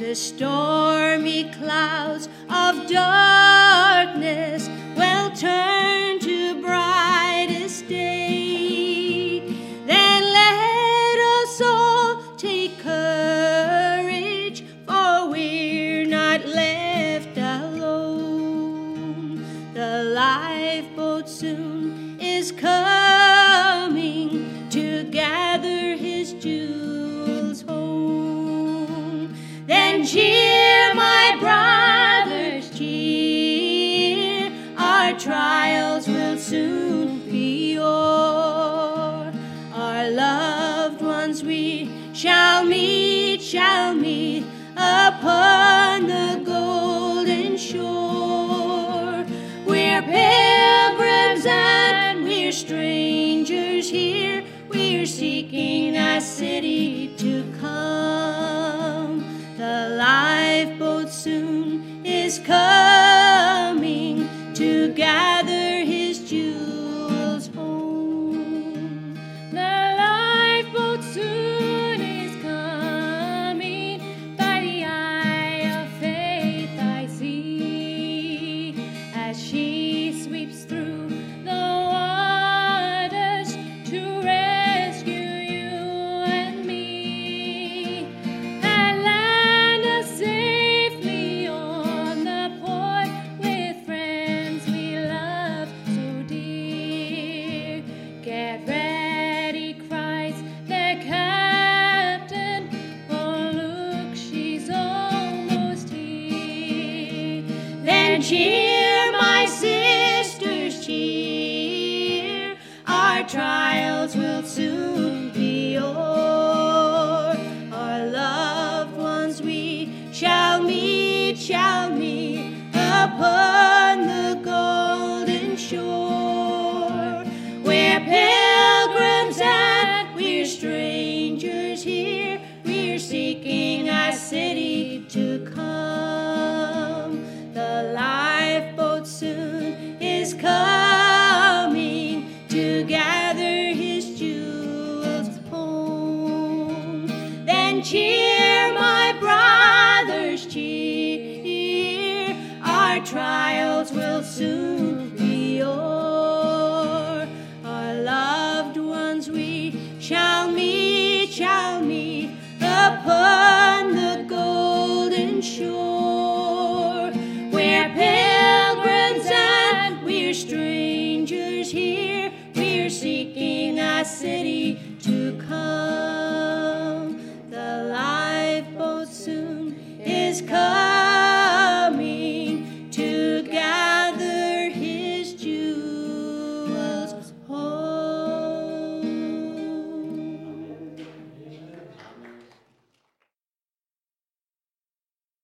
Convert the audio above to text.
the stormy clouds of darkness will turn to brightest day. Then let us all take courage, for we're not left alone. The lifeboat soon is coming. shall meet, shall meet. and cheer my sister's cheer. Our trials will soon be o'er. Our loved ones we shall meet, shall meet upon the golden shore. cheer, my brothers, cheer. Our trials will soon.